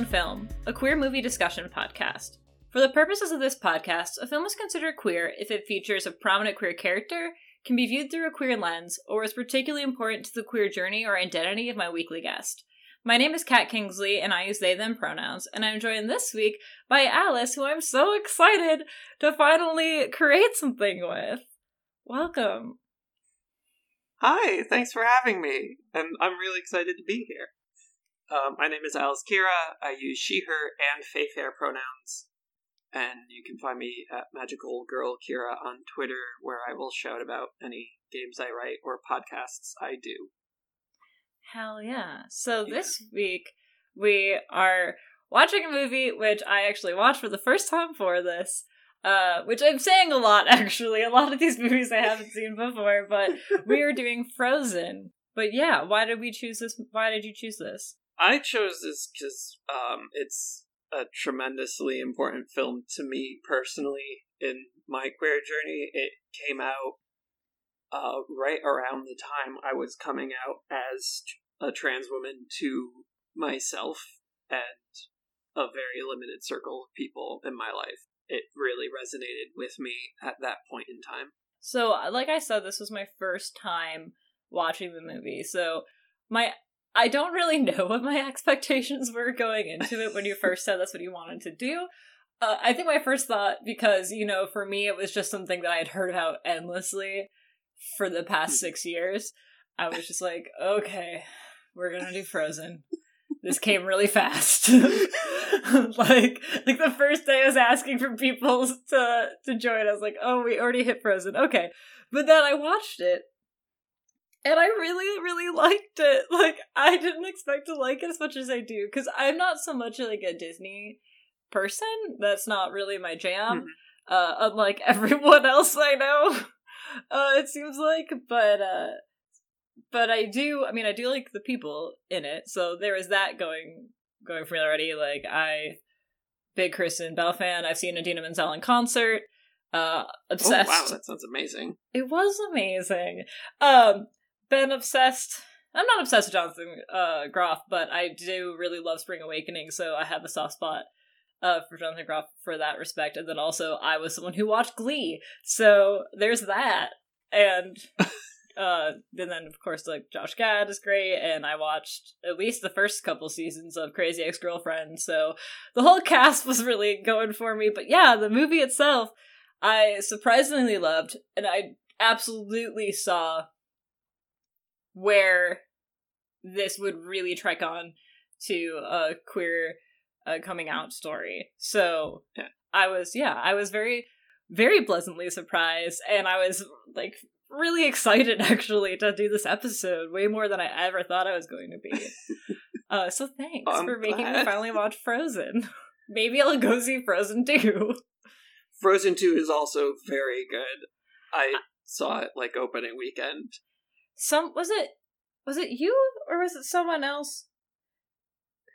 Zone Film, a queer movie discussion podcast. For the purposes of this podcast, a film is considered queer if it features a prominent queer character, can be viewed through a queer lens, or is particularly important to the queer journey or identity of my weekly guest. My name is Kat Kingsley, and I use they them pronouns, and I'm joined this week by Alice, who I'm so excited to finally create something with. Welcome. Hi, thanks for having me, and I'm really excited to be here. Uh, my name is Alice Kira. I use she, her, and fae faer pronouns, and you can find me at Magical Girl Kira on Twitter, where I will shout about any games I write or podcasts I do. Hell yeah. So this week we are watching a movie which I actually watched for the first time for this. Uh, which I'm saying a lot actually. A lot of these movies I haven't seen before, but we are doing Frozen. But yeah, why did we choose this? Why did you choose this? I chose this because um, it's a tremendously important film to me personally in my queer journey. It came out uh, right around the time I was coming out as a trans woman to myself and a very limited circle of people in my life. It really resonated with me at that point in time. So, like I said, this was my first time watching the movie. So, my I don't really know what my expectations were going into it when you first said that's what you wanted to do. Uh, I think my first thought, because, you know, for me, it was just something that I had heard about endlessly for the past six years. I was just like, okay, we're gonna do Frozen. This came really fast. like, like the first day I was asking for people to to join, I was like, oh, we already hit Frozen. Okay, but then I watched it, and I really, really liked it. Like, I didn't expect to like it as much as I do because I'm not so much like a Disney person. That's not really my jam. Mm-hmm. Uh, unlike everyone else I know, uh, it seems like. But uh, but I do. I mean, I do like the people in it. So there is that going going for me already. Like I, big Kristen Bell fan. I've seen Idina Menzel in concert. Uh, obsessed. Oh, wow, that sounds amazing. It was amazing. Um, been obsessed. I'm not obsessed with Jonathan uh, Groff, but I do really love Spring Awakening, so I have a soft spot uh, for Jonathan Groff for that respect. And then also, I was someone who watched Glee, so there's that. And uh, and then of course, like Josh Gad is great, and I watched at least the first couple seasons of Crazy Ex Girlfriend, so the whole cast was really going for me. But yeah, the movie itself, I surprisingly loved, and I absolutely saw where this would really trek on to a queer uh, coming out story. So yeah. I was, yeah, I was very, very pleasantly surprised, and I was like really excited actually to do this episode, way more than I ever thought I was going to be. uh, so thanks oh, for making glad. me finally watch Frozen. Maybe I'll go see Frozen 2. Frozen 2 is also very good. I saw it like opening weekend some was it was it you or was it someone else?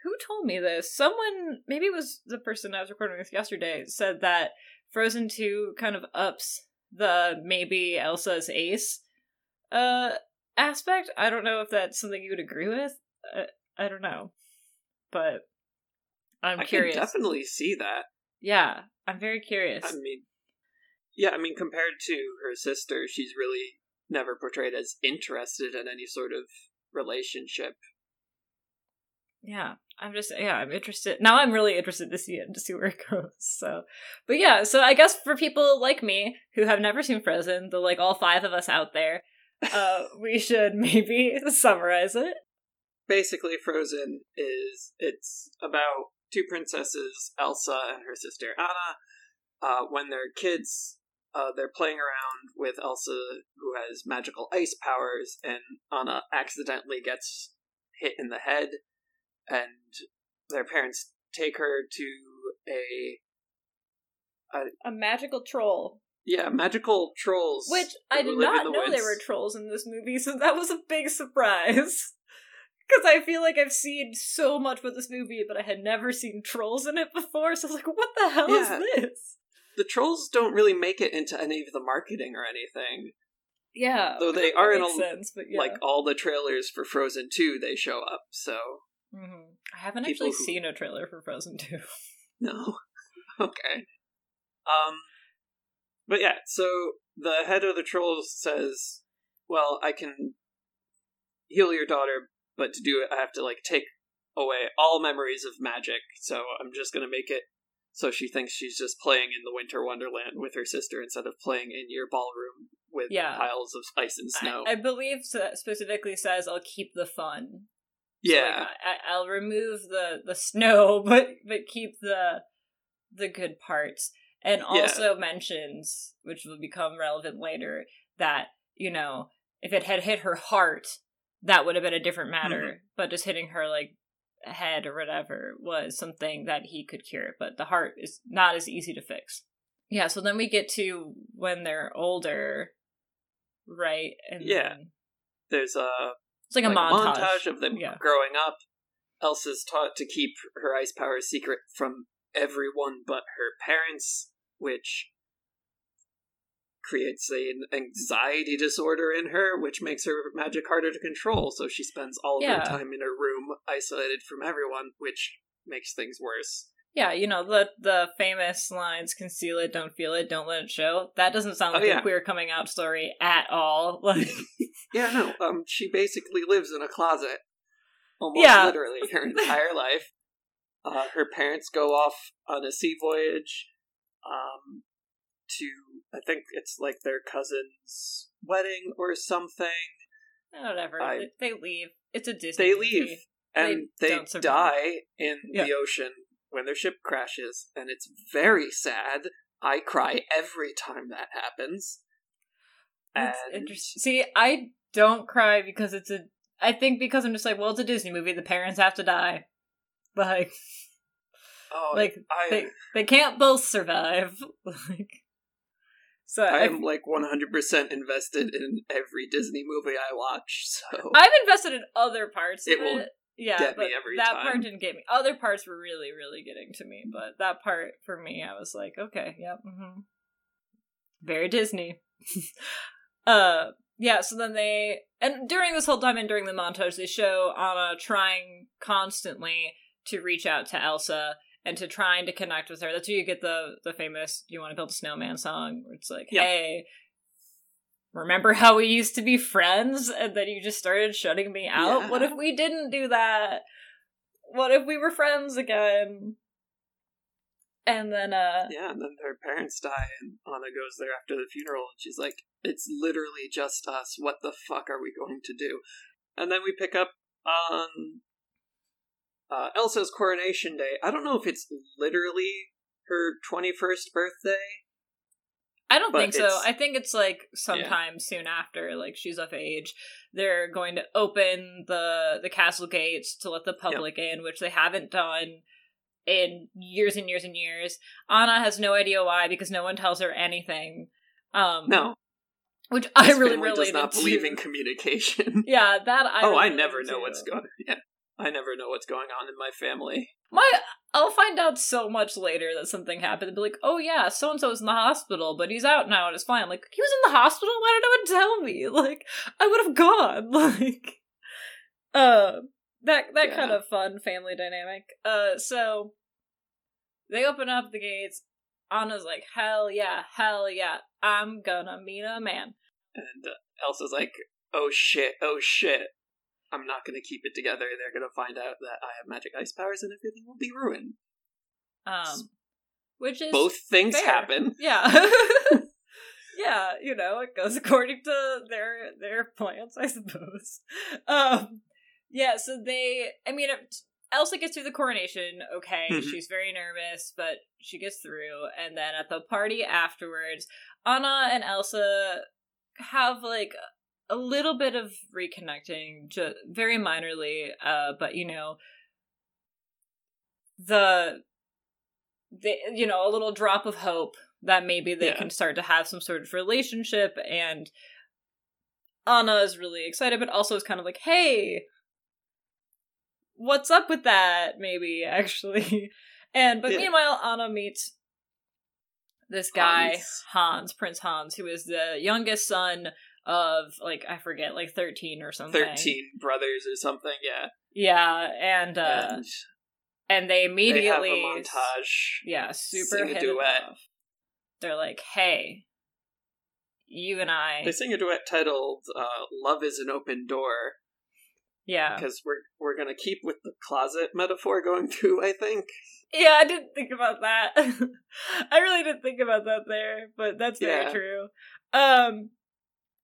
Who told me this? Someone maybe it was the person i was recording with yesterday said that frozen 2 kind of ups the maybe elsa's ace uh aspect. I don't know if that's something you would agree with. Uh, i don't know. But i'm I curious. definitely see that. Yeah i'm very curious. I mean yeah i mean compared to her sister she's really never portrayed as interested in any sort of relationship. Yeah, I'm just yeah, I'm interested. Now I'm really interested to see it to see where it goes. So, but yeah, so I guess for people like me who have never seen Frozen, the like all five of us out there, uh, we should maybe summarize it. Basically, Frozen is it's about two princesses, Elsa and her sister Anna. Uh, when they're kids, uh, they're playing around with Elsa, who has magical ice powers, and Anna accidentally gets hit in the head, and their parents take her to a a, a magical troll. Yeah, magical trolls. Which I did not the know woods. there were trolls in this movie, so that was a big surprise. Because I feel like I've seen so much with this movie, but I had never seen trolls in it before, so I was like, what the hell yeah. is this? The trolls don't really make it into any of the marketing or anything. Yeah, though they are in a, sense, but yeah. like all the trailers for Frozen Two, they show up. So Mm-hmm. I haven't actually who- seen a trailer for Frozen 2. No. okay. Um but yeah, so the head of the trolls says, "Well, I can heal your daughter, but to do it I have to like take away all memories of magic. So I'm just going to make it so she thinks she's just playing in the winter wonderland with her sister instead of playing in your ballroom with Yeah. piles of ice and snow." I, I believe specifically says I'll keep the fun. So, yeah. like, I, I'll remove the the snow, but but keep the the good parts. And Yeah. also mentions, which will become relevant later, that you know if it had hit her heart, that would have been a different matter. Mm-hmm. But just hitting her like head or whatever was something that he could cure. But the heart is not as easy to fix. Yeah. So then we get to when they're older, right? And Yeah. There's a it's like a like montage. of them Yeah. growing up. Elsa's taught to keep her ice power secret from everyone but her parents, which creates an anxiety disorder in her, which makes her magic harder to control. So she spends all of Yeah. her time in her room, isolated from everyone, which makes things worse. Yeah, you know the the famous lines: "Conceal it, don't feel it, don't let it show." That doesn't sound Oh, like yeah. a queer coming out story at all. Like, Yeah, no, um, she basically lives in a closet, almost Yeah. literally her entire life. Uh, her parents go off on a sea voyage, um, to I think it's like their cousin's wedding or something. Eh, whatever, I- they, they leave. It's a Disney. They movie. leave and They they, die in Yeah. the ocean when their ship crashes, and it's very sad. I cry every time that happens. That's And- interesting. See, I don't cry because it's a. I think because I'm just like, well, it's a Disney movie. The parents have to die. Like, Oh, like I, they they can't both survive. Like, so I am like 100% invested in every Disney movie I watch, so. I've invested in other parts It of will it. Yeah, get me but that time. part didn't get me. Other parts were really, really getting to me, but that part for me, I was like, okay, yep, hmm very Disney. uh, yeah. So then they, and during this whole time and during the montage, they show Anna trying constantly to reach out to Elsa and to trying to connect with her. That's where you get the the famous you want to build a snowman?" song, where it's like, Yeah. hey. Remember how we used to be friends and then you just started shutting me out? Yeah. What if we didn't do that? What if we were friends again? And then uh Yeah, and then her parents die, and Anna goes there after the funeral, and she's like, "It's literally just us. What the fuck are we going to do?" And then we pick up on uh, Elsa's coronation day. I don't know if it's literally her twenty-first birthday. I don't think so. I think it's like sometime soon after, like she's of age. They're going to open the the castle gates to let the public in, which they haven't done in years and years and years. Anna has no idea why because no one tells her anything. Um No, which I really really family related does not to. believe in communication. Yeah, that I oh, I never know to. what's going. Yeah, I never know what's going on in my family. My, I'll find out so much later that something happened and be like, oh yeah, so and so's in the hospital, but he's out now and it's fine. I'm like, he was in the hospital? Why did no one tell me? Like, I would have gone. Like, uh, that that Yeah. kind of fun family dynamic. Uh, so they open up the gates. Anna's like, hell yeah, hell yeah, I'm gonna meet a man. And uh, Elsa's like, "Oh shit, oh shit." I'm not going to keep it together. They're going to find out that I have magic ice powers and everything will be ruined. Um, which is Both things fair. happen. Yeah. yeah, you know, it goes according to their their plans, I suppose. Um yeah, so they I mean it, Elsa gets through the coronation, okay. Mhm. She's very nervous, but she gets through and then at the party afterwards, Anna and Elsa have like a little bit of reconnecting, just very minorly, uh but you know, the the you know, a little drop of hope that maybe they Yeah. can start to have some sort of relationship. And Anna is really excited, but also is kind of like, hey, what's up with that? Maybe, actually. And, but Yeah. meanwhile, Anna meets this guy, Hans. Hans. Prince Hans, who is the youngest son of, like, I forget, like 13 or something. 13 brothers or something, yeah. Yeah, and uh and and they they have immediately a montage. yeah, super hit it duet. off. They're like, "Hey, you and I." They sing a duet titled uh, "Love Is an Open Door" yeah. because we're we're gonna keep with the closet metaphor going through. I think. Yeah, I didn't think about that. I really didn't think about that there, but that's very Yeah. true. Um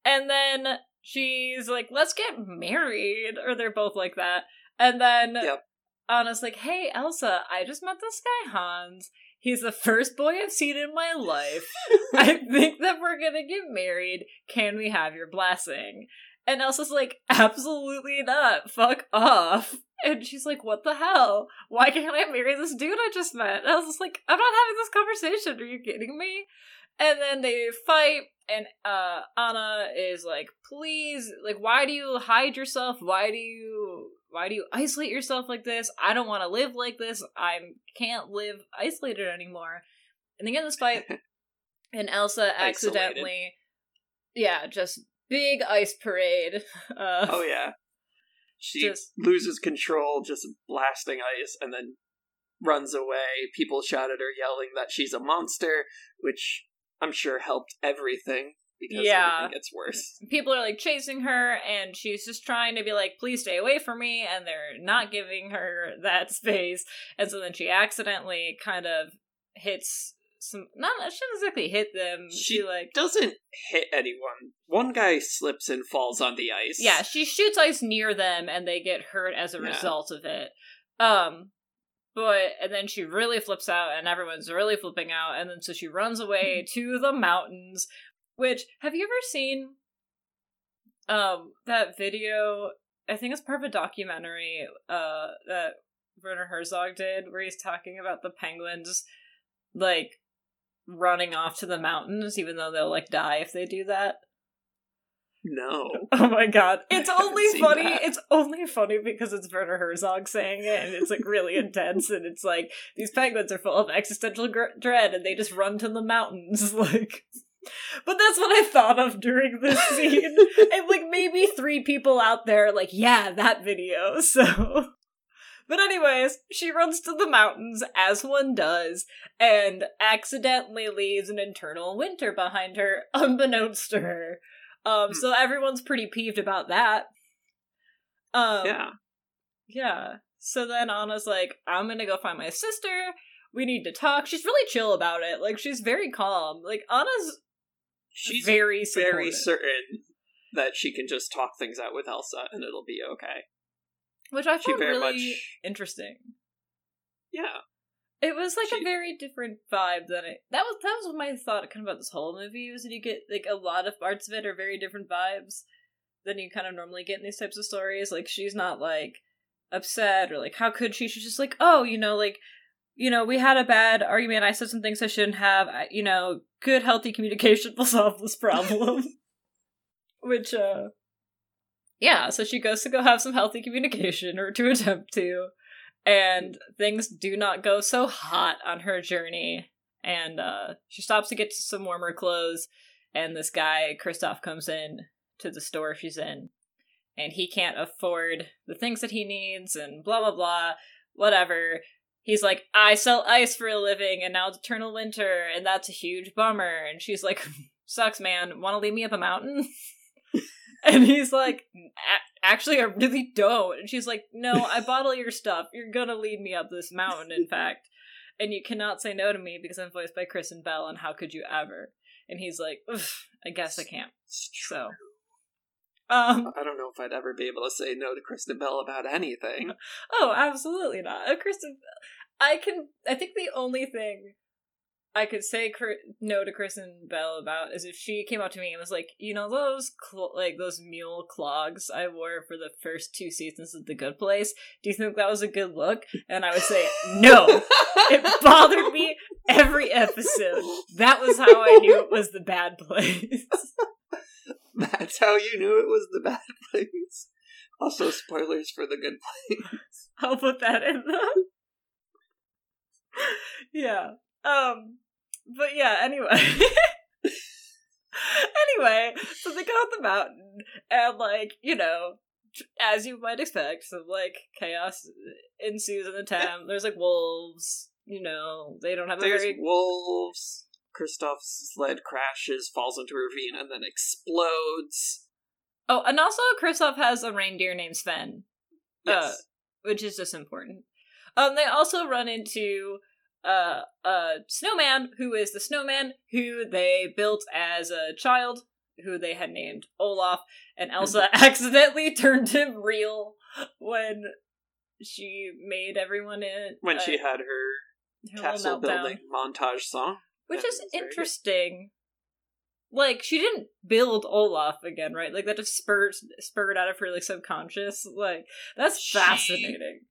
and then she's like, "Let's get married," or they're both like that. And then Yep. Anna's like, "Hey, Elsa, I just met this guy Hans. He's the first boy I've seen in my life. I think that we're gonna get married. Can we have your blessing?" And Elsa's like, "Absolutely not. Fuck off." And she's like, "What the hell? Why can't I marry this dude I just met?" And I was like, "I'm not having this conversation. Are you kidding me?" And then they fight, and uh, Anna is like, "Please, like, why do you hide yourself? Why do you, why do you isolate yourself like this? I don't want to live like this. I can't live isolated anymore." And they get in this fight, and Elsa Isolated. accidentally, yeah, just big ice parade. Uh, Oh yeah. She Just- loses control, just blasting ice, and then runs away. People shout at her, yelling that she's a monster, which I'm sure helped everything because Yeah. everything gets worse. people are like chasing her and she's just trying to be like please stay away from me and they're not giving her that space and so then she accidentally kind of hits some not she doesn't exactly hit them she, She- like Doesn't hit anyone. One guy slips and falls on the ice. yeah she shoots ice near them and they get hurt as a Yeah. result of it um but and then she really flips out and everyone's really flipping out and then so she runs away to the mountains which have you ever seen um that video? I think it's part of a documentary uh that werner herzog did where he's talking about the penguins like running off to the mountains even though they'll like die if they do that No. Oh my god. It's only funny. that. It's only funny because it's Werner Herzog saying it and it's like really intense and it's like these penguins are full of existential gr- dread and they just run to the mountains like But that's what I thought of during this scene. and like maybe 3 people out there like, "Yeah, that video." So But anyways, she runs to the mountains as one does and accidentally leaves an internal winter behind her unbeknownst to her. Um, so everyone's pretty peeved about that. Um, yeah. yeah. So then Anna's like, I'm gonna go find my sister. We need to talk. She's really chill about it. Like she's very calm. Like Anna's She's very very certain that she can just talk things out with Elsa and it'll be okay. which I found very really much- interesting. Yeah. It was like She- a very different vibe than it. That was that was my thought kind of about this whole movie was that you get like a lot of parts of it are very different vibes than you kind of normally get in these types of stories. Like she's not like upset or like how could she? She's just like oh you know like you know we had a bad argument. I said some things I shouldn't have. I, you know good healthy communication will solve this problem. Which uh yeah, so she goes to go have some healthy communication or to attempt to and things do not go so hot on her journey. And uh she stops to get some warmer clothes. And this guy Kristoff comes in to the store she's in. And he can't afford the things that he needs and blah blah blah whatever. He's like i sell ice for a living and now it's eternal winter and that's a huge bummer. And she's like sucks man. Want to lead me up a mountain and he's like actually i really don't. And she's like no i bought all your stuff. You're gonna lead me up this mountain in fact. And you cannot say no to me because i'm voiced by kristen bell and how could you ever? And he's like i guess i can't. So um I don't know if I'd ever be able to say no to Kristen Bell about anything. oh absolutely not. Uh, kristen i can i think the only thing I could say no to Kristen Bell about is if she came up to me and was like, you know, those cl- like those mule clogs I wore for the first two seasons of The Good Place. Do you think that was a good look? And I would say no. It bothered me every episode. That was how I knew it was the bad place. That's how you knew it was the bad place. Also, spoilers for the good place. I'll put that in the Yeah. Um but yeah, anyway. anyway, so they go up the mountain and like, you know, as you might expect, some like chaos ensues in the town. There's like wolves. You know, they don't have a There's very wolves. Kristoff's sled crashes, falls into a ravine, and then explodes. oh, and also Kristoff has a reindeer named Sven. Uh, Yes. which is just important. Um, they also run into uh, a snowman who is the snowman who they built as a child, who they had named Olaf, and Elsa accidentally turned him real when she made everyone in when uh, she had her her castle building montage song. which That is interesting. Like she didn't build Olaf again, right? Like that just spurred spurred out of her like subconscious. Like that's She- fascinating.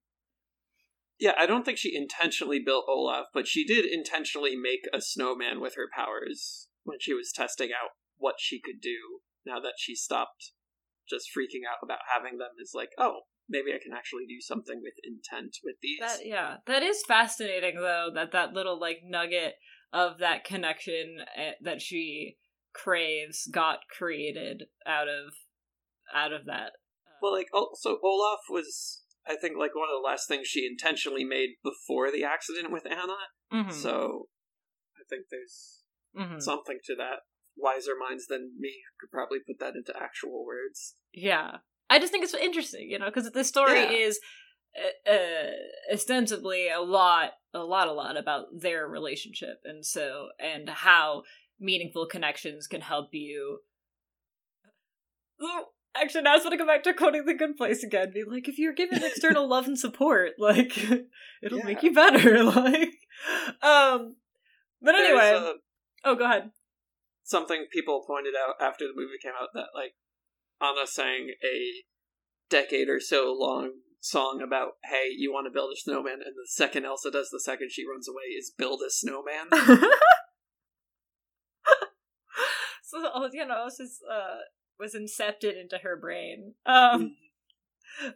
Yeah, I don't think she intentionally built Olaf, but she did intentionally make a snowman with her powers when she was testing out what she could do now that she stopped just freaking out about having them is like, oh, maybe I can actually do something with intent with these. That yeah, that is fascinating though. That that little like nugget of that connection eh, that she craves got created out of out of that. Well, like, also, Olaf was, I think, like one of the last things she intentionally made before the accident with Anna. Mhm, So, I think there's mhm. something to that. Wiser minds than me could probably put that into actual words. Yeah. I just think it's interesting, you know, because the story Yeah. is uh, uh, ostensibly a lot, a lot, a lot about their relationship, and so and how meaningful connections can help you. Actually, now I just want to go back to quoting the good place again. Be like, if you're given external love and support, like it'll Yeah. make you better. Like, um, but There's, anyway, uh, oh, go ahead. something people pointed out after the movie came out that, like, Anna sang a decade or so long song about, hey, you want to build a snowman, and the second Elsa does the second she runs away is build a snowman. so oh, you know, it's just uh was incepted into her brain. Um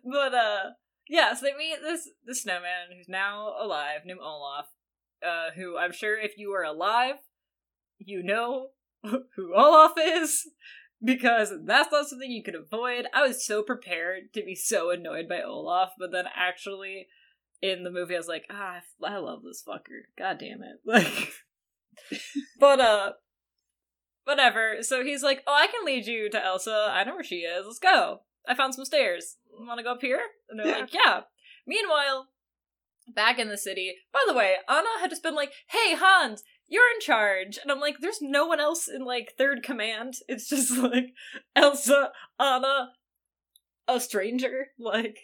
but uh yeah, so they meet this the snowman who's now alive, named Olaf, uh, who I'm sure if you are alive, you know who Olaf is, because that's not something you could avoid. I was so prepared to be so annoyed by Olaf, but then actually in the movie I was like, ah, I love this fucker. God damn it. Like But uh whatever. So he's like, "Oh, I can lead you to Elsa. I know where she is. Let's go. I found some stairs. Want to go up here?" And they're Yeah. like, "Yeah." Meanwhile, back in the city. By the way, Anna had just been like, "Hey, Hans, you're in charge," and I'm like, "There's no one else in like third command. It's just like Elsa, Anna, a stranger. Like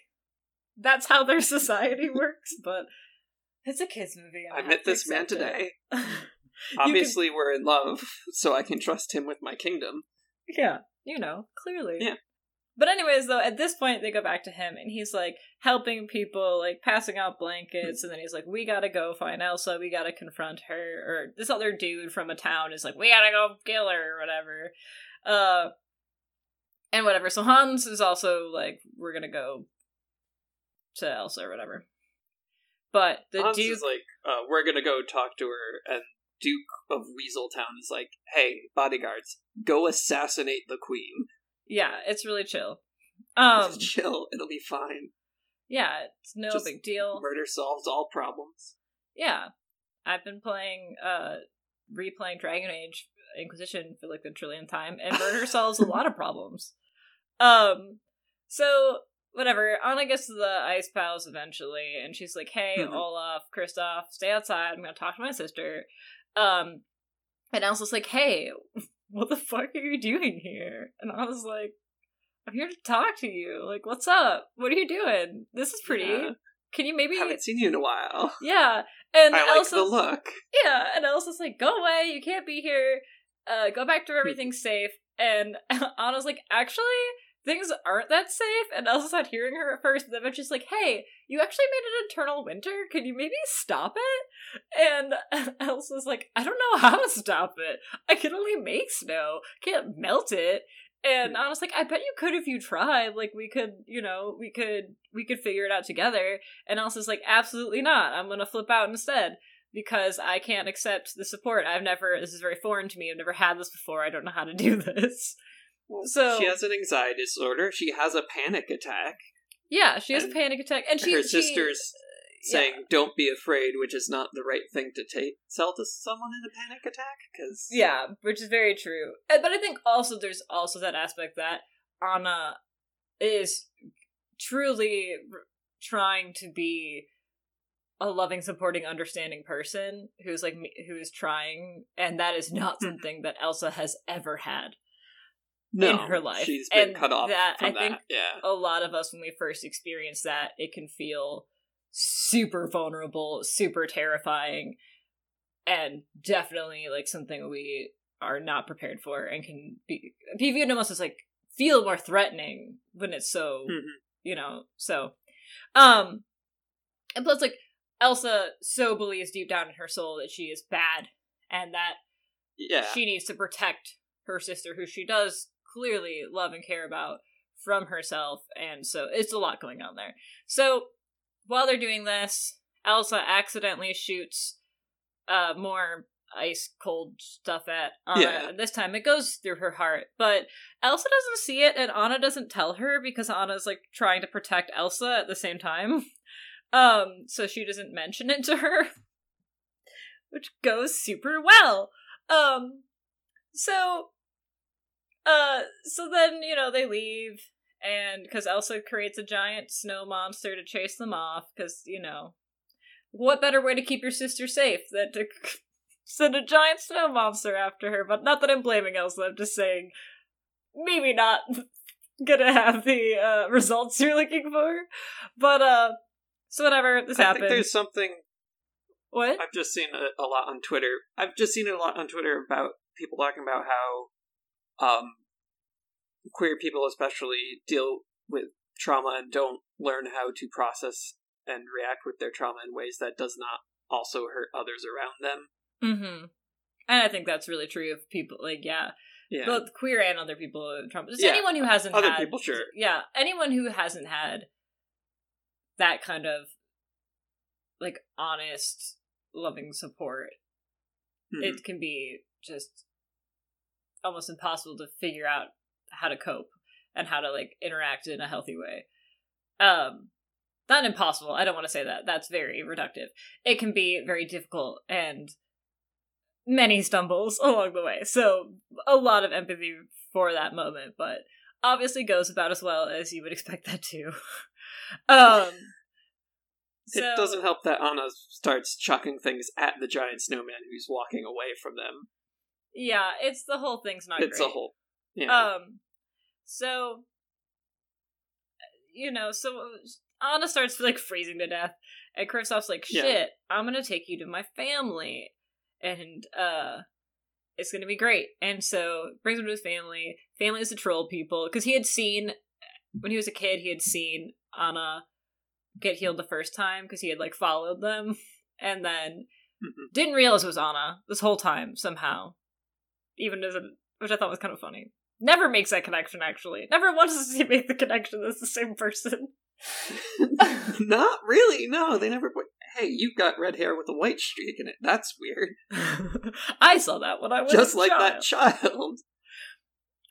that's how their society works." But it's a kids movie. I have met this man today. Obviously, we're in love, so I can trust him with my kingdom. Yeah, you know, clearly. Yeah. But anyways, though, at this point they go back to him and he's like helping people, like passing out blankets, and then he's like, We gotta go find Elsa, we gotta confront her. Or this other dude from a town is like, We gotta go kill her or whatever. Uh and whatever. So Hans is also like, We're gonna go to Elsa or whatever. But the Hans dude is like, uh, we're gonna go talk to her, and Duke of Weaseltown is like, hey, bodyguards, go assassinate the queen. Yeah, it's really chill. Um Chill, it'll be fine. yeah, it's no Just big deal. Murder solves all problems. Yeah. I've been playing uh replaying Dragon Age Inquisition for like the trillionth time, and murder solves a lot of problems. Um so whatever, Anna gets to the ice palace eventually, and she's like, Hey, Mhm. Olaf, Kristoff, stay outside, I'm gonna talk to my sister. Um and Elsa's like, Hey, what the fuck are you doing here? And I was like, I'm here to talk to you. Like, what's up? What are you doing? This is pretty. Yeah. Can you maybe I Haven't seen you in a while. Yeah. And I like Elsa's the look. yeah, and Elsa's like, go away, you can't be here. Uh, go back to where everything's safe. And Anna's like, actually, things aren't that safe. And Elsa's not hearing her at first, but then she's like, hey, you actually made an eternal winter. Can you maybe stop it? And Elsa's like, I don't know how to stop it. I can only make snow, can't melt it. And Anna's like, I bet you could if you tried. Like we could, you know, we could we could figure it out together. And Elsa's like, absolutely not. I'm gonna flip out instead because I can't accept the support. I've never, this is very foreign to me. I've never had this before. I don't know how to do this. So she has an anxiety disorder. She has a panic attack. yeah, she has a panic attack, and she her she- sister's yeah. saying, "Don't be afraid," which is not the right thing to take tell to someone in a panic attack because Yeah, which is very true. Uh, But I think also there's also that aspect that Anna is truly trying to be a loving, supporting, understanding person who's like me- who is trying, and that is not Mhm. something that Elsa has ever had. No, in her life. she's been And cut off that, from I that. think, yeah, A lot of us, when we first experience that, it can feel super vulnerable, super terrifying, and definitely like something we are not prepared for and can be viewed almost as like feel more threatening when it's so Mhm. you know so um and plus like elsa so believes deep down in her soul that she is bad and that yeah. she needs to protect her sister who she does clearly love and care about from herself and so it's a lot going on there so while they're doing this elsa accidentally shoots uh more ice cold stuff at Anna. Yeah. This time it goes through her heart, but Elsa doesn't see it, and Anna doesn't tell her because Anna's like trying to protect Elsa at the same time. Um, so she doesn't mention it to her, which goes super well. Um, so, uh, so then you know they leave, and because Elsa creates a giant snow monster to chase them off, because you know, what better way to keep your sister safe than to send a giant snow monster after her? But not that I'm blaming Elsa. I'm just saying, maybe not gonna have the uh, results you're looking for. But uh, so whatever. This I happened. think there's something What? I've just seen a, a lot on Twitter. I've just seen a lot on Twitter about people talking about how um, queer people, especially, deal with trauma and don't learn how to process and react with their trauma in ways that does not also hurt others around them. Mm-hmm. And I think that's really true of people. Like, yeah, Yeah, both queer and other people trauma. Just Yeah, anyone who hasn't other had, people, sure. Yeah, anyone who hasn't had that kind of like honest, loving support, Mhm. it can be just almost impossible to figure out how to cope and how to like interact in a healthy way. Um not impossible. I don't want to say that. That's very reductive. It can be very difficult and many stumbles along the way. So a lot of empathy for that moment, but obviously goes about as well as you would expect that to. um it so- doesn't help that Anna starts chucking things at the giant snowman who's walking away from them. Yeah, it's the whole thing's not it's great. a whole. Yeah. Um, so you know, so Anna starts like freezing to death, and Kristoff's like, Yeah. "Shit, I'm gonna take you to my family," and uh, it's gonna be great. And so brings him to his family. Family is the troll people because he had seen when he was a kid, he had seen Anna get healed the first time because he had like followed them, and then Mhm. didn't realize it was Anna this whole time somehow, even as a which I thought was kind of funny. Never makes that connection. Actually, never once does he make the connection that's the same person. Not really. No, they never put. Hey, you've got red hair with a white streak in it. That's weird. I saw that when I was Just like child. that child,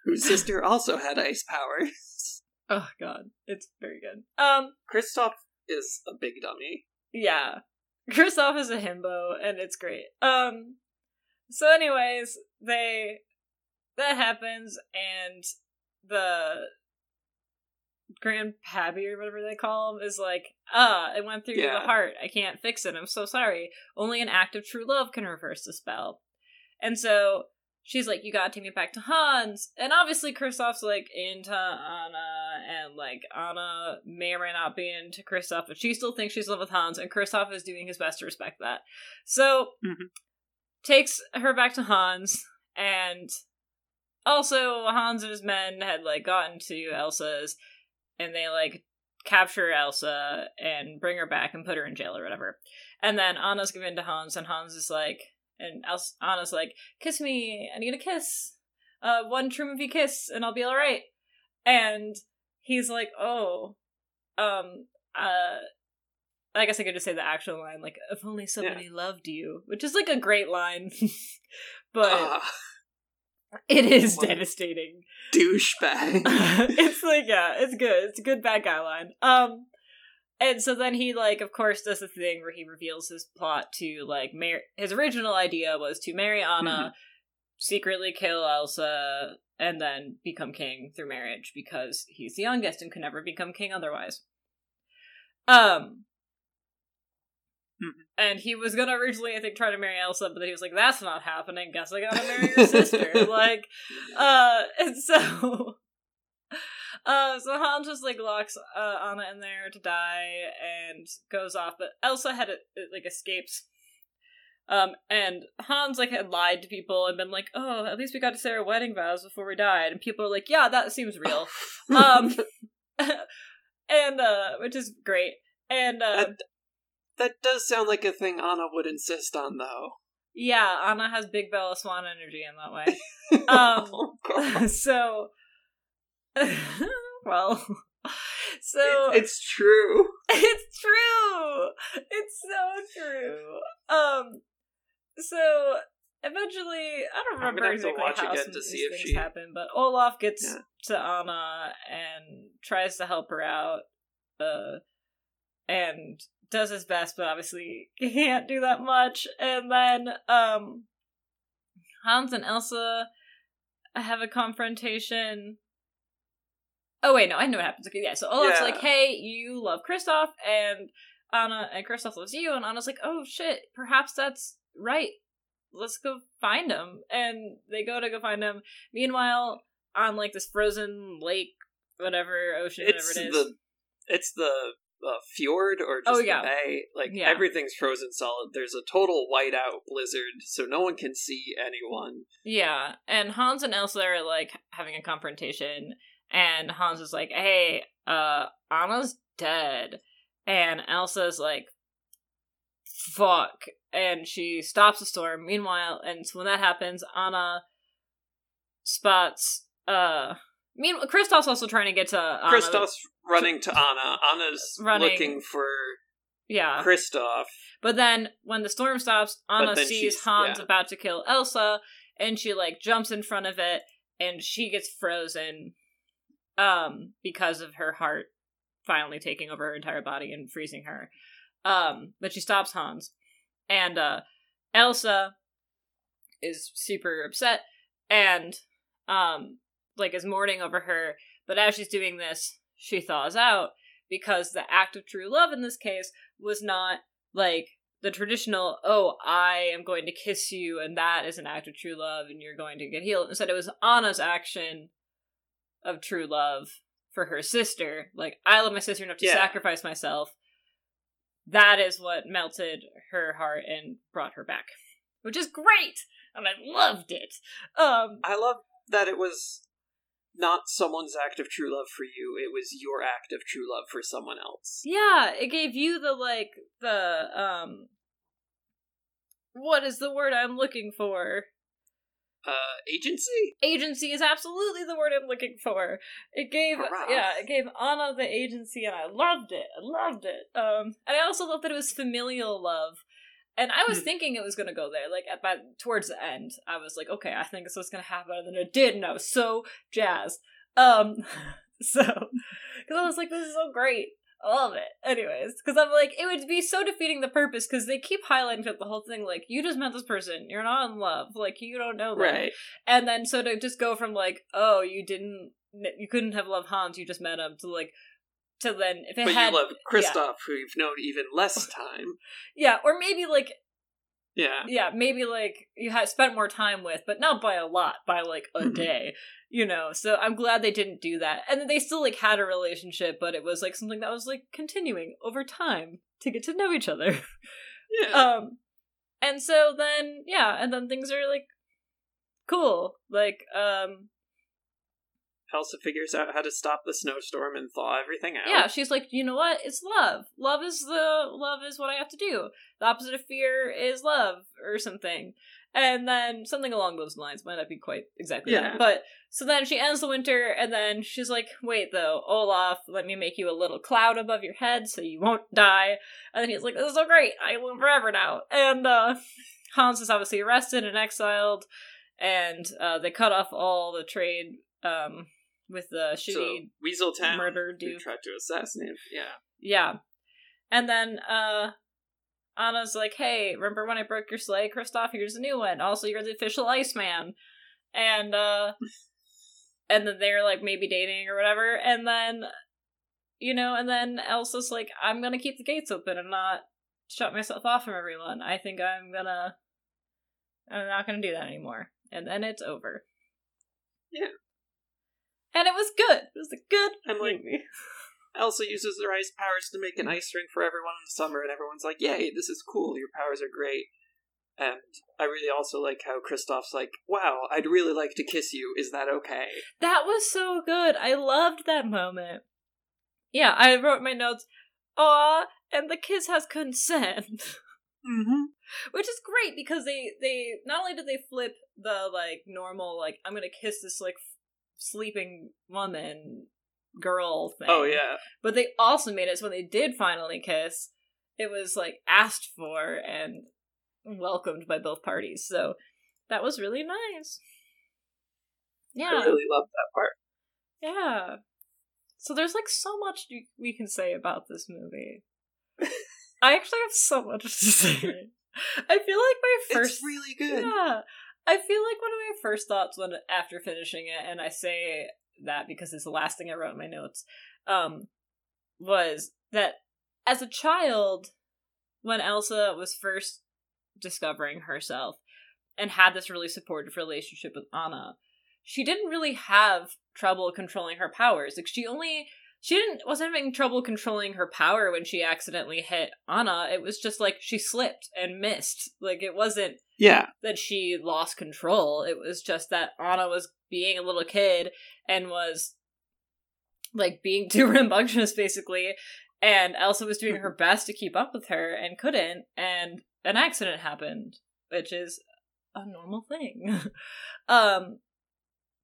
whose sister also had ice powers. Oh god, it's very good. Um, Kristoff is a big dummy. yeah, Kristoff is a himbo, and it's great. Um, so anyways, they that happens, and the grandpappy or whatever they call him is like, ah, it went through Yeah. the heart. I can't fix it. I'm so sorry. Only an act of true love can reverse the spell. And so she's like, you gotta take me back to Hans. And obviously Kristoff's like into Anna, and like Anna may or may not be into Kristoff, but she still thinks she's in love with Hans, and Kristoff is doing his best to respect that. So Mhm. Takes her back to Hans, and also Hans and his men had like gotten to Elsa's, and they like capture Elsa and bring her back and put her in jail or whatever. And then Anna's given to Hans, and Hans is like, and Els- Anna's like, "Kiss me, I need a kiss, uh, one true movie kiss, and I'll be all right." And he's like, "Oh, um, uh." I guess I could just say the actual line, like, if only somebody loved you, which is like a great line. but Ah, It is devastating. Douchebag. it's like yeah, it's good. It's a good bad guy line. Um, and so then he like, of course, does the thing where he reveals his plot to like mar- his original idea was to marry Anna, secretly kill Elsa, and then become king through marriage because he's the youngest and could never become king otherwise. Um. Mhm. And he was gonna originally, I think, try to marry Elsa, but then he was like, "That's not happening. Guess I gotta marry your sister." like, uh, and so, uh, so Hans just like locks uh, Anna in there to die and goes off, but Elsa had it like escapes. Um, and Hans like had lied to people and been like, "Oh, at least we got to say our wedding vows before we died," and people are like, "Yeah, that seems real." um, and uh, which is great. And uh, that, that does sound like a thing Anna would insist on, though. yeah, Anna has big Bella Swan energy in that way. Um, oh, so, well, so It- it's true. it's true. It's so true. Um, so eventually, I don't remember exactly how some to of see these if things she- happen, but Olaf gets Yeah. to Anna and tries to help her out, uh, and does his best, but obviously can't do that much. And then, um, Hans and Elsa have a confrontation. Oh wait, no, I know what happens. Okay, yeah. So Olaf's Yeah. like, "Hey, you love Kristoff, and Anna and Kristoff loves you," and Anna's like, "Oh shit, perhaps that's right. Let's go find him." And they go to go find him. Meanwhile, on like this frozen lake, whatever ocean, It's whatever it is. the it's the uh, fjord or just Oh, the bay. Like Yeah. everything's frozen solid. There's a total whiteout blizzard, so no one can see anyone. Yeah, and Hans and Elsa are like having a confrontation, and Hans is like, "Hey, uh, Anna's dead," and Elsa's like, "Fuck," and she stops the storm. Meanwhile, and so when that happens, Anna spots. Uh, meanwhile, Kristoff's also trying to get to Anna. Kristoff's running to Anna. Anna's Running. looking for Yeah, Kristoff. But then when the storm stops, Anna sees Hans yeah. about to kill Elsa and she like jumps in front of it and she gets frozen um because of her heart finally taking over her entire body and freezing her. Um but she stops Hans. And uh Elsa is super upset and um like is mourning over her, but as she's doing this, she thaws out because the act of true love in this case was not like the traditional oh i am going to kiss you and that is an act of true love and you're going to get healed. Instead it was anna's action of true love for her sister. Like i love my sister enough to Yeah. sacrifice myself. That is what melted her heart and brought her back which is great and i loved it. Um I love that it was not someone's act of true love for you. It was your act of true love for someone else. Yeah, it gave you the like the um what is the word I'm looking for? Uh, agency. Agency is absolutely the word I'm looking for. It gave Hurrah. yeah, it gave Anna the agency and I loved it. I loved it. Um and I also loved that it was familial love. And I was Hmm. thinking it was gonna go there, like at by towards the end. I was like, okay, I think this was gonna happen, and then it did, and I was so jazzed. Um, so because I was like, this is so great. I love it. Anyways, because I'm like, it would be so defeating the purpose because they keep highlighting the whole thing, like, you just met this person, you're not in love, like, you don't know them. Right. And then so to just go from like, oh, you didn't, you couldn't have loved Hans, you just met him, to like, to then if it But had, you love Kristoff, who you've known even less time. yeah, or maybe like Yeah. yeah, maybe like you had spent more time with, but not by a lot, by like a Mhm. day, you know. So I'm glad they didn't do that, and they still like had a relationship, but it was like something that was like continuing over time to get to know each other. Yeah. um, and so then yeah, and then things are like cool, like um, Elsa figures out how to stop the snowstorm and thaw everything out. yeah, she's like, you know what? It's love. Love is the love is what I have to do. The opposite of fear is love, or something. And then something along those lines might not be quite exactly Yeah. that. But so then she ends the winter, and then she's like, wait though, Olaf, let me make you a little cloud above your head so you won't die. And then he's like, this is so great. I live forever now. And uh Hans is obviously arrested and exiled. and uh, they cut off all the trade um, with the shitty so Weasel Town murder who dude. tried to assassinate. Yeah. Yeah. And then uh Anna's like, hey, remember when I broke your sleigh, Kristoff? Here's a new one. Also, you're the official Iceman. And uh and then they're like maybe dating or whatever, and then you know, and then Elsa's like, I'm gonna keep the gates open and not shut myself off from everyone. I think I'm gonna I'm not gonna do that anymore. And then it's over. Yeah. And it was good. It was a good And, like, movie. Elsa uses her ice powers to make an ice ring for everyone in the summer, and everyone's like, "Yay, this is cool! Your powers are great." And I really also like how Kristoff's like, "Wow, I'd really like to kiss you. Is that okay?" That was so good. I loved that moment. Yeah, I wrote my notes. Aw, and the kiss has consent. Mm-hmm. Which is great because they they not only did they flip the like normal like I'm gonna kiss this like sleeping woman girl thing. Oh yeah, But they also made it so when they did finally kiss, it was like asked for and welcomed by both parties. So that was really nice. Yeah. I really love that part. Yeah. So there's like so much we can say about this movie. I actually have so much to say. I feel like my first It's really good. Yeah. I feel like one of my first thoughts when after finishing it, and I say that because it's the last thing I wrote in my notes, um, was that as a child, when Elsa was first discovering herself and had this really supportive relationship with Anna, she didn't really have trouble controlling her powers. Like she only she didn't wasn't having trouble controlling her power when she accidentally hit Anna. It was just like she slipped and missed. Like it wasn't Yeah, that she lost control. It was just that Anna was being a little kid and was like being too rambunctious basically and Elsa was doing her best to keep up with her and couldn't and an accident happened, which is a normal thing. um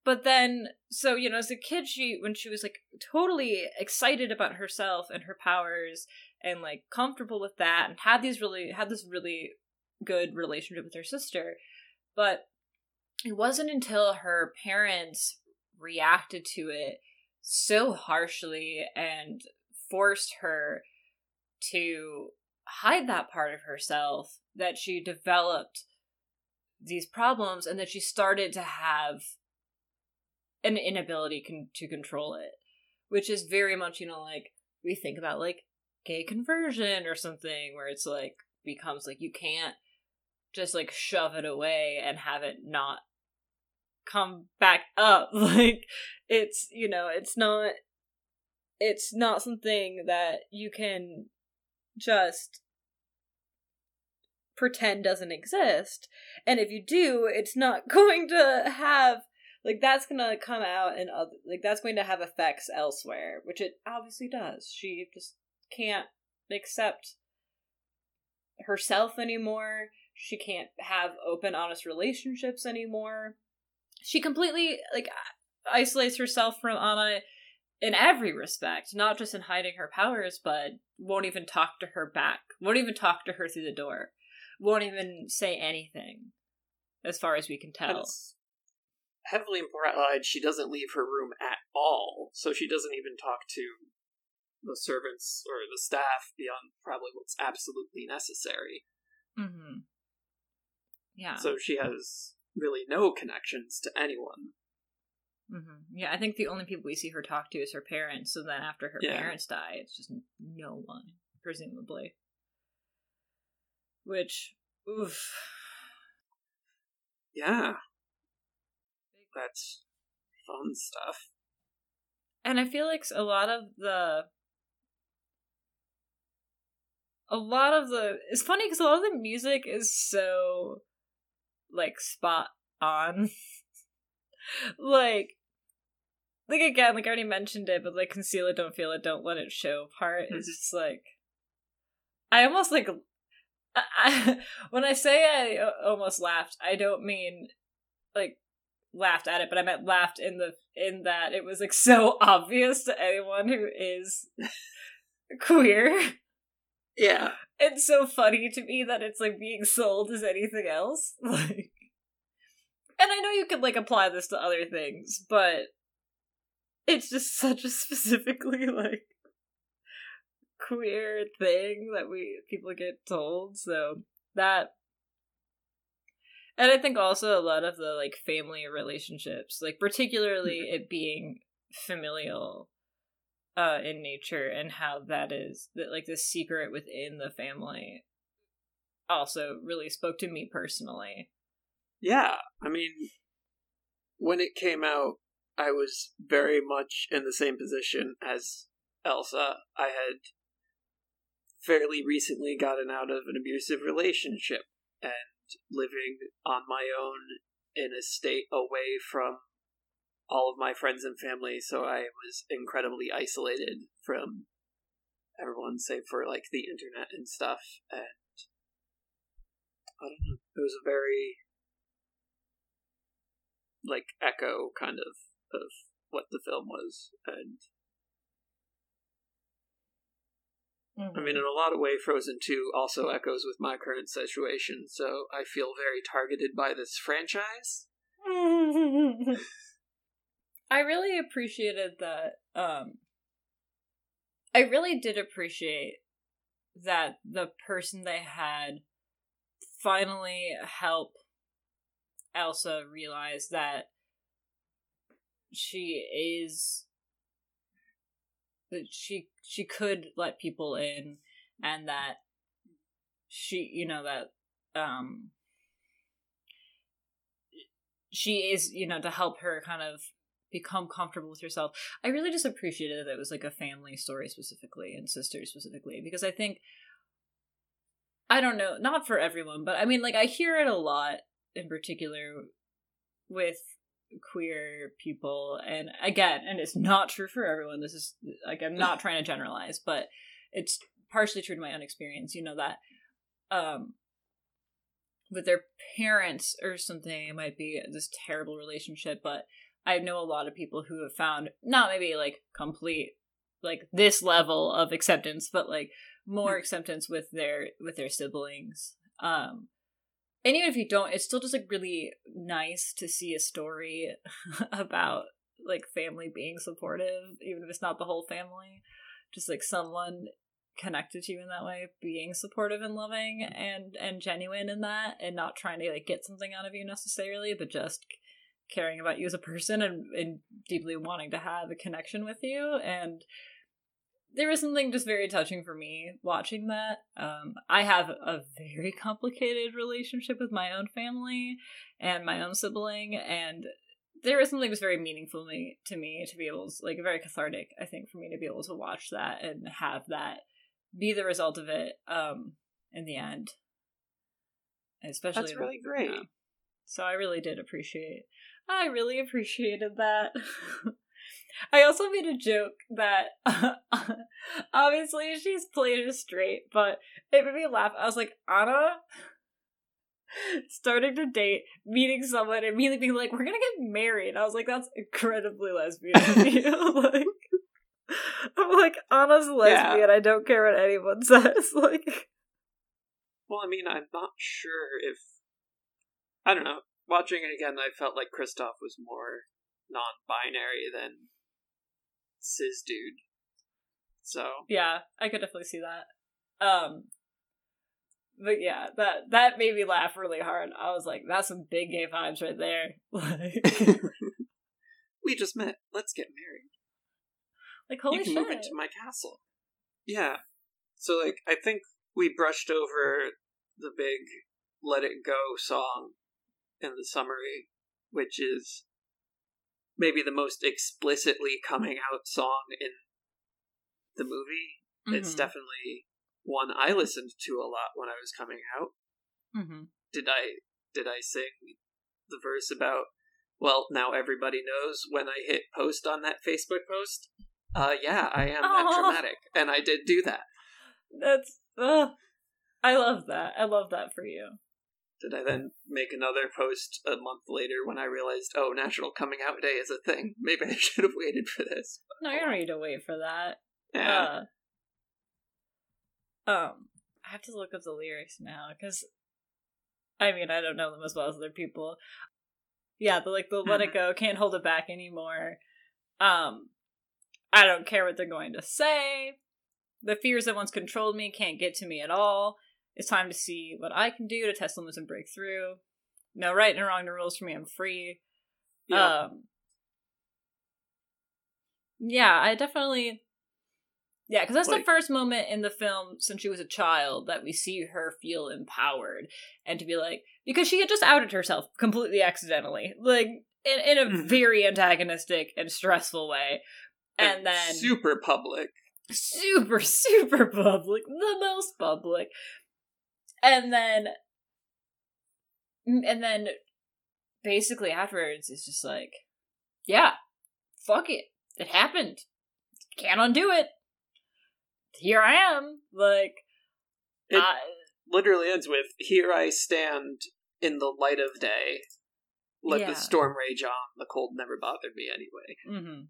but then so you know as a kid she when she was like totally excited about herself and her powers and like comfortable with that and had these really had this really good relationship with her sister but it wasn't until her parents reacted to it so harshly and forced her to hide that part of herself that she developed these problems and that she started to have an inability con- to control it which is very much you know like we think about like gay conversion or something where it's like becomes like you can't just like shove it away and have it not come back up. Like it's you know it's not it's not something that you can just pretend doesn't exist. And if you do it's not going to have like that's gonna come out and other like that's going to have effects elsewhere which it obviously does. She just can't accept herself anymore. She can't have open honest relationships anymore. She completely like isolates herself from anna in every respect not just in hiding her powers but won't even talk to her back won't even talk to her through the door won't even say anything as far as we can tell. It's heavily implied she doesn't leave her room at all, so she doesn't even talk to the servants or the staff beyond probably what's absolutely necessary. mm-hmm. yeah So she has really no connections to anyone. Mm-hmm. Yeah, I think the only people we see her talk to is her parents. So then after her Yeah. parents die, it's just no one, presumably. Which, oof. Yeah. That's fun stuff. And I feel like a lot of the. A lot of the. It's funny because a lot of the music is so. Like, spot on. like. Like, again, like I already mentioned it, but like, conceal it, don't feel it, don't let it show part is just like. I almost like. I, I, when I say I uh, almost laughed, I don't mean like laughed at it, but I meant laughed in the in that it was like so obvious to anyone who is queer. Yeah. It's so funny to me that it's like being sold as anything else. Like and I know you could like apply this to other things, but it's just such a specifically like queer thing that we people get told. So that and I think also a lot of the like family relationships, like particularly mm-hmm. it being familial uh in nature and how that is that like the secret within the family also really spoke to me personally. Yeah, I mean when it came out I was very much in the same position as Elsa. I had fairly recently gotten out of an abusive relationship and living on my own in a state away from all of my friends and family, so I was incredibly isolated from everyone save for like the internet and stuff and I don't know. It was a very like echo kind of of what the film was and Mm-hmm. I mean, in a lot of way, Frozen 2 also echoes with my current situation, so I feel very targeted by this franchise. I really appreciated that. Um, I really did appreciate that the person they had finally help Elsa realize that she is that she she could let people in and that she you know that um she is you know to help her kind of become comfortable with herself. I really just appreciated that it was like a family story specifically and sisters specifically because i think i don't know not for everyone but i mean like i hear it a lot in particular with queer people and again and it's not true for everyone this is like i'm not trying to generalize but it's partially true to my own experience you know that um with their parents or something it might be this terrible relationship but i know a lot of people who have found not maybe like complete like this level of acceptance but like more hmm. acceptance with their with their siblings um and even if you don't, it's still just like really nice to see a story about like family being supportive, even if it's not the whole family. Just like someone connected to you in that way, being supportive and loving and and genuine in that, and not trying to like get something out of you necessarily, but just caring about you as a person and, and deeply wanting to have a connection with you and there was something just very touching for me watching that. Um, I have a very complicated relationship with my own family and my own sibling, and there was something that was very meaningful to me to be able to, like, very cathartic, I think, for me to be able to watch that and have that be the result of it um, in the end. Especially, that's really great. Yeah. So I really did appreciate. I really appreciated that. I also made a joke that obviously she's played it straight, but it made me laugh. I was like, Anna starting to date, meeting someone, and immediately being like, "We're gonna get married." I was like, "That's incredibly lesbian of you." like, I'm like, Anna's lesbian. Yeah. I don't care what anyone says. like, well, I mean, I'm not sure if I don't know. Watching it again, I felt like Kristoff was more non-binary than cis dude. So yeah, I could definitely see that. Um, but yeah, that that made me laugh really hard. I was like, "That's some big gay vibes right there." Like, we just met. Let's get married. Like holy you can shit! Move into my castle. Yeah. So like, I think we brushed over the big "Let It Go" song in the summary, which is maybe the most explicitly coming out song in the movie. Mm-hmm. It's definitely one I listened to a lot when I was coming out. Mm-hmm. Did I did I sing the verse about well now everybody knows when I hit post on that Facebook post? Uh yeah, I am that dramatic, and I did do that. That's uh, I love that. I love that for you. Did I then make another post a month later when I realized, oh, National Coming Out Day is a thing? Maybe I should have waited for this. No, you don't need to wait for that. Yeah. Uh, um, I have to look up the lyrics now because, I mean, I don't know them as well as other people. Yeah, the like the let it go, can't hold it back anymore. Um I don't care what they're going to say. The fears that once controlled me can't get to me at all. It's time to see what I can do to test limits and break through. No right and wrong, no rules for me, I'm free. Yeah. Um Yeah, I definitely yeah, because that's the first moment in the film since she was a child that we see her feel empowered and to be like because she had just outed herself completely accidentally, like in in a Mhm. very antagonistic and stressful way, and then super public. super super public, the most public, and then and then basically afterwards it's just like, yeah, fuck it, it happened, can't undo it. Here I am, like. It- I, Literally ends with "Here I stand in the light of day. Let Yeah. the storm rage on. The cold never bothered me anyway." Mm-hmm.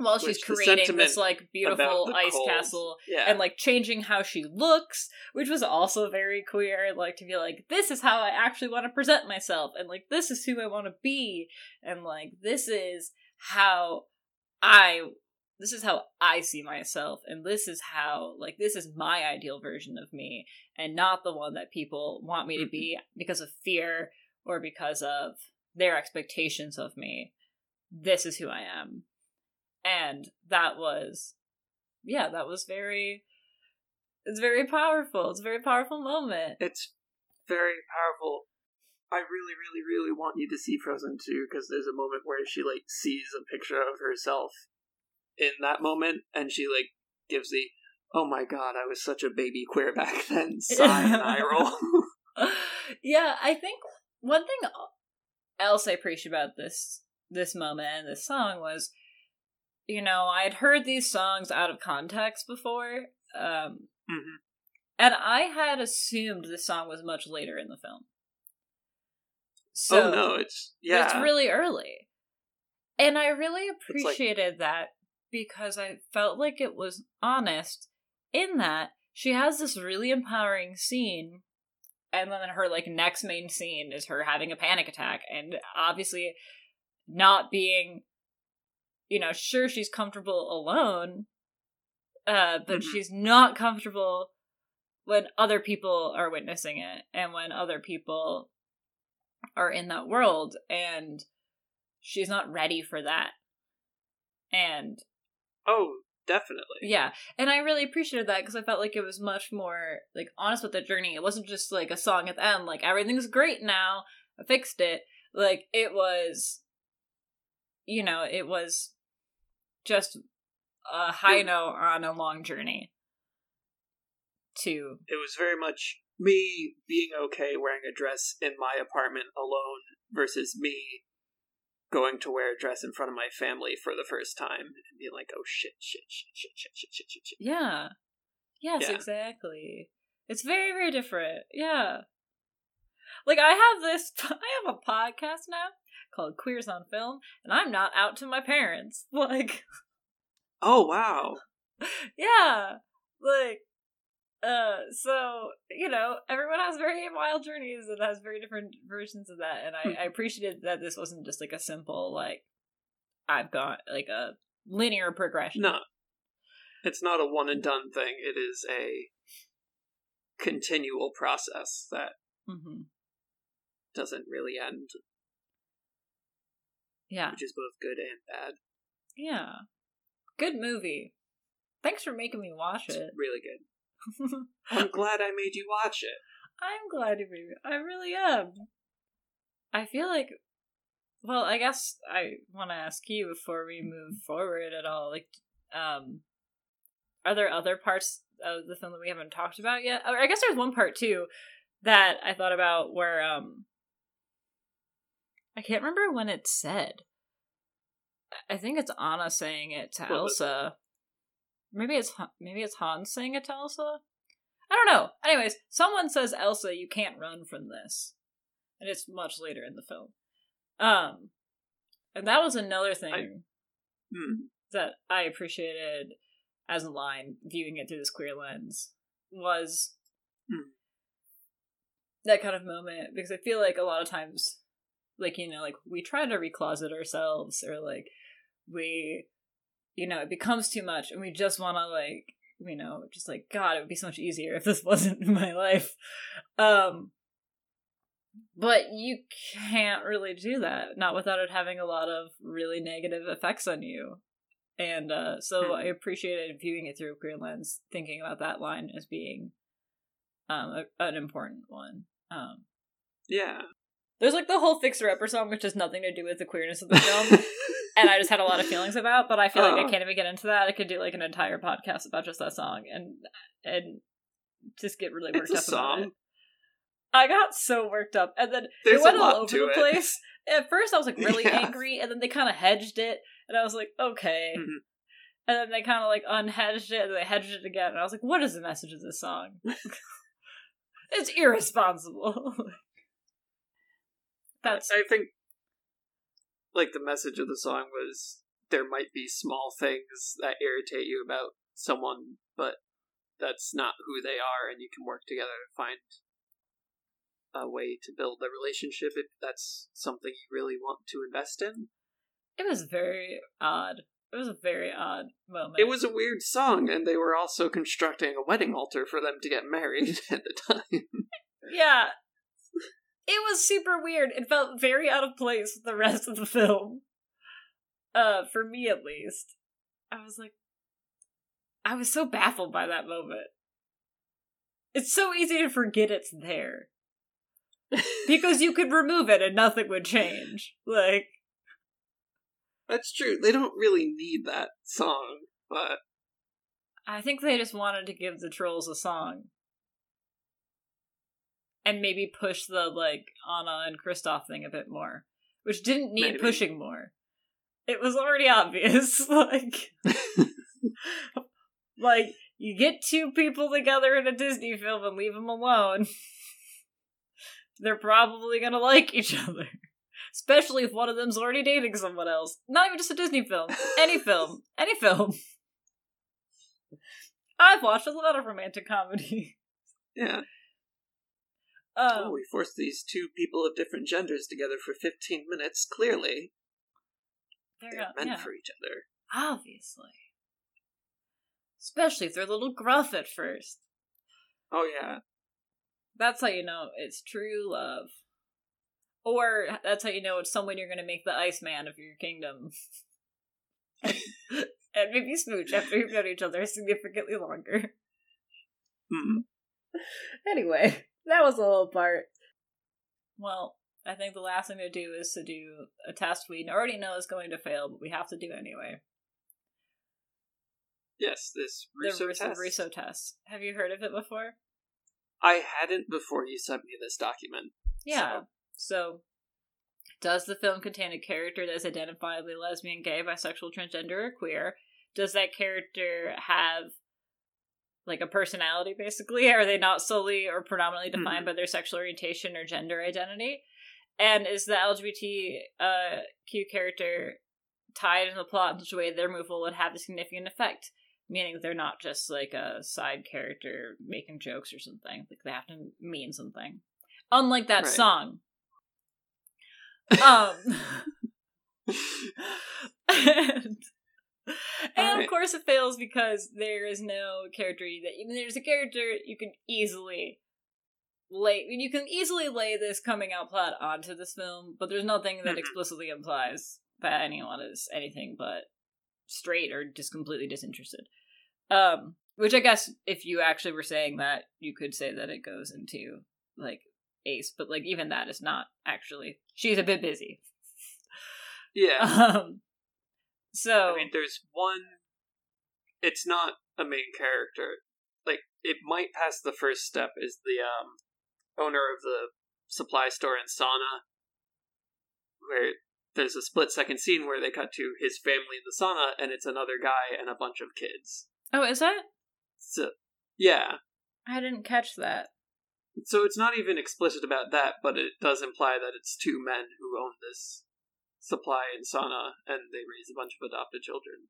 Well, she's Which creating this like beautiful ice cold- castle Yeah, and like changing how she looks, which was also very queer. Like to be like, this is how I actually want to present myself, and like this is who I want to be, and like this is how I. This is how I see myself, and this is how, like, this is my ideal version of me, and not the one that people want me to be because of fear or because of their expectations of me. This is who I am and that was yeah that was very it's very powerful it's a very powerful moment it's very powerful. I really, really, really want you to see Frozen 2 because there's a moment where she like sees a picture of herself in that moment, and she like gives the "Oh my god, I was such a baby queer back then" sigh and eye roll. yeah i think one thing else i appreciate about this this moment and this song was you know i had heard these songs out of context before um Mhm. and i had assumed this song was much later in the film so oh no, it's yeah, It's really early. And I really like- appreciated that because I felt like it was honest in that she has this really empowering scene and then her like next main scene is her having a panic attack and obviously not being you know sure she's comfortable alone uh but Mhm. she's not comfortable when other people are witnessing it and when other people are in that world and she's not ready for that and oh definitely. yeah and i really appreciated that because i felt like it was much more like honest with the journey it wasn't just like a song at the end like everything's great now i fixed it like it was you know it was just a high note on a long journey to It was very much me being okay wearing a dress in my apartment alone versus me going to wear a dress in front of my family for the first time and being like, oh shit, shit, shit, shit, shit, shit, shit, shit, shit. Yeah. Yes, Yeah. exactly. It's very, very different. Yeah. Like I have this I have a podcast now called Queers on Film, and I'm not out to my parents. Like Oh wow. yeah. Like uh so you know everyone has very wild journeys and has very different versions of that and I, I appreciated that this wasn't just like a simple like i've got like a linear progression No. It's not a one and done thing. It is a continual process that hmm doesn't really end, yeah which is both good and bad. Yeah. Good movie. Thanks for making me watch It's it. really good. I'm glad I made you watch it. I'm glad you made me. I really am. I feel like. Well, I guess I want to ask you before we move forward at all. Like, um, are there other parts of the film that we haven't talked about yet? Or I guess there's one part too that I thought about where um, I can't remember when it said. I think it's Anna saying it to it? Elsa. Maybe it's maybe it's Hans saying it to Elsa. I don't know. Anyways, someone says Elsa, you can't run from this, and it's much later in the film. Um, and that was another thing Hmm. that I appreciated as a line viewing it through this queer lens was Hmm. that kind of moment because I feel like a lot of times like you know like we try to recloset ourselves or like we you know it becomes too much and we just want to like you know just like god it would be so much easier if this wasn't my life um but you can't really do that not without it having a lot of really negative effects on you and uh so Hmm. i appreciated viewing it through a queer lens thinking about that line as being um a, an important one um Yeah. There's like the whole fixer upper song which has nothing to do with the queerness of the film and I just had a lot of feelings about. But I feel like I Oh. can't even get into that. I could do like an entire podcast about just that song and and just get really worked up about it. I got so worked up, and then There's it went all over the it. place. At first, I was like really Yeah. angry, and then they kind of hedged it, and I was like, okay. Mhm. And then they kind of like unhedged it, and they hedged it again, and I was like, what is the message of this song? it's irresponsible. That's I think like the message of the song was there might be small things that irritate you about someone, but that's not who they are, and you can work together to find a way to build a relationship if that's something you really want to invest in. It was very odd. It was a very odd moment. It was a weird song, and they were also constructing a wedding altar for them to get married at the time. yeah. It was super weird. It felt very out of place with the rest of the film. Uh, for me at least. I was like I was so baffled by that moment. It's so easy to forget it's there. Because you could remove it and nothing would change. Like That's true. They don't really need that song, but I think they just wanted to give the trolls a song. And maybe push the like Anna and Kristoff thing a bit more. Which didn't need Maybe. pushing more. It was already obvious. like like you get two people together in a Disney film and leave them alone. They're probably gonna like each other. Especially if one of them's already dating someone else. Not even just a Disney film. Any film. Any film. I've watched a lot of romantic comedy. yeah. Um, oh, we forced these two people of different genders together for 15 minutes. Clearly, they're, they're meant yeah, for each other. obviously. Especially if they're a little gruff at first. Oh, yeah. That's how you know it's true love. Or that's how you know it's someone you're going to make the Iceman of your kingdom. and maybe smooch after you've known each other significantly longer. Hmm. Anyway, that was a whole part. Well, I think the last thing to do is to do a test we already know is going to fail, but we have to do anyway. Yes, this The Russo Russo, test. Russo test. Have you heard of it before? I hadn't before you sent me this document. Yeah. So, does the film contain a character that is identifiably lesbian, gay, bisexual, transgender, or queer? Does that character have like a personality basically? Are they not solely or predominantly defined by their sexual orientation or gender identity? And is the LGBT uh, Q character tied in the plot in such a way that their removal would have a significant effect? Meaning they're not just like a side character making jokes or something. Like they have to mean something. Unlike that Right. song. Um and, and of course it fails because there is no character that even there's a character you can easily lay you can easily lay this coming out plot onto this film, but there's nothing that Mhm. explicitly implies that anyone is anything but straight or just completely disinterested. Um which I guess if you actually were saying that, you could say that it goes into like Ace, but like even that is not actually she's a bit busy. Yeah. Um so I mean, there's one. It's not a main character. Like, it might pass the first step is the um, owner of the supply store in sauna, where there's a split second scene where they cut to his family in the sauna, and it's another guy and a bunch of kids. Oh, is that? So, yeah. I didn't catch that. So it's not even explicit about that, but it does imply that it's two men who own this supply in sauna, and they raise a bunch of adopted children.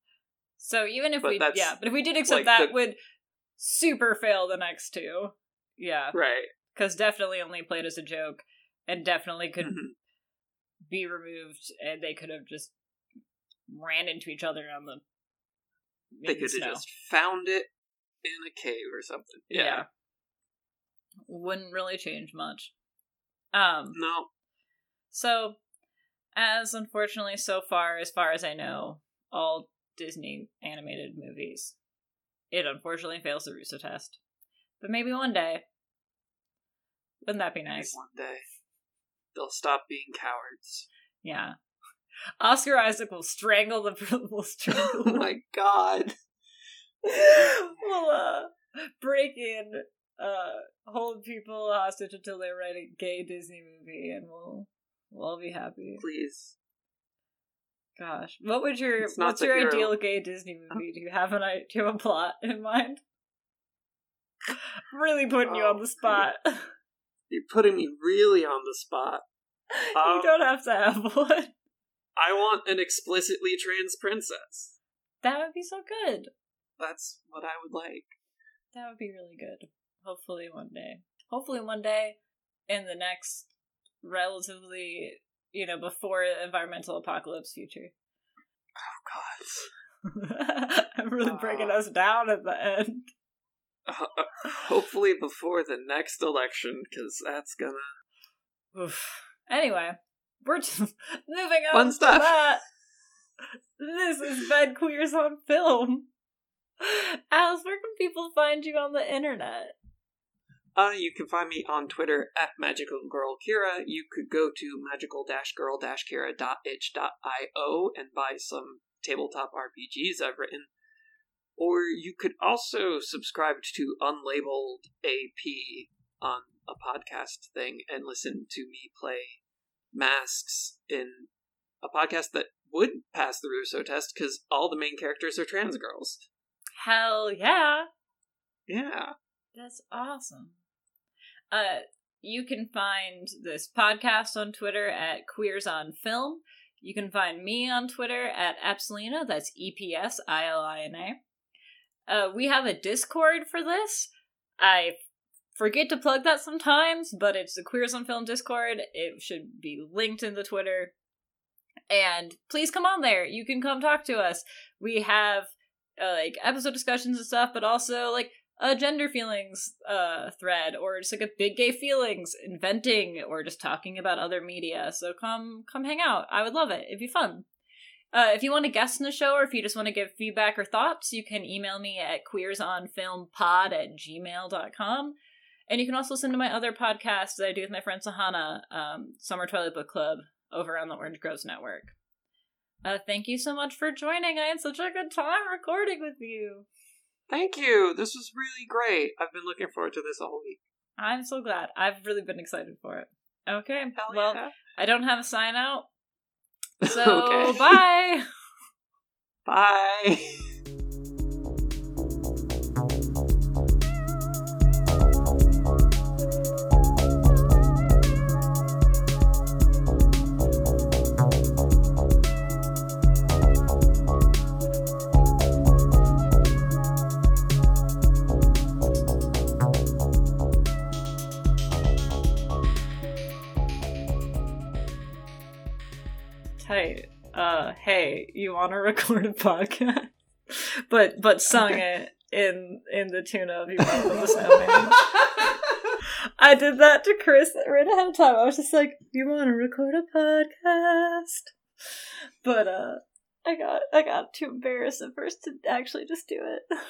So even if But we yeah, but if we did accept like, that the- would super fail the next two. Yeah. Right. Cuz definitely only played as a joke and definitely could Mhm. be removed, and they could have just ran into each other on the. They could have just found it in a cave or something. Yeah. yeah. Wouldn't really change much. Um No. So as unfortunately so far, as far as I know, all Disney animated movies, it unfortunately fails the Russo test. But maybe one day. Wouldn't that be nice? Maybe one day. They'll stop being cowards. Yeah. Oscar Isaac will strangle the will strangle. oh my god. we'll uh, break in, uh, hold people hostage until they write a gay Disney movie, and we'll we'll be happy. Please. Gosh, what would your what's your ideal gay Disney movie? Do you have an do you have a plot in mind? I'm really putting oh, you on the oh, spot. You're putting me really on the spot. Um, you don't have to have one. I want an explicitly trans princess. That would be so good. That's what I would like. That would be really good. Hopefully one day. Hopefully one day in the next relatively, you know, before environmental apocalypse future. Oh god. I'm really breaking uh, us down at the end. Uh, uh hopefully before the next election, because that's gonna. Oof. Anyway, we're just moving on Fun stuff. that. This is Bed Queers on Film. Alice, where can people find you on the internet? Uh, you can find me on Twitter at Magical Girl Kira. You could go to magical girl kira.itch.io and buy some tabletop RPGs I've written. Or you could also subscribe to Unlabeled AP on a podcast thing and listen to me play masks in a podcast that would pass the Russo test because all the main characters are trans girls. Hell yeah. Yeah. That's awesome. Uh you can find this podcast on Twitter at Queers on Film. You can find me on Twitter at Epsilina, that's E P S I L I N A. Uh, we have a Discord for this. I forget to plug that sometimes, but it's the Queers on Film Discord. It should be linked in the Twitter. And please come on there. You can come talk to us. We have uh, like episode discussions and stuff, but also like a gender feelings uh thread or just like a big gay feelings inventing or just talking about other media. So come come hang out. I would love it. It'd be fun. Uh, if you want to guest in the show or if you just want to give feedback or thoughts, you can email me at queersonfilmpod at gmail.com. And you can also listen to my other podcasts that I do with my friend Sahana, um, Summer Toilet Book Club, over on the Orange Groves Network. Uh, thank you so much for joining. I had such a good time recording with you. Thank you. This was really great. I've been looking forward to this all week. I'm so glad. I've really been excited for it. Okay. Hell well, yeah. I don't have a sign out. So, bye. Bye. uh, hey, you want to record a podcast? but but sung okay. it in in the tune of "You Want the Snowman." I did that to Chris right ahead of time. I was just like, "You want to record a podcast?" But uh, I got I got too embarrassed at first to actually just do it.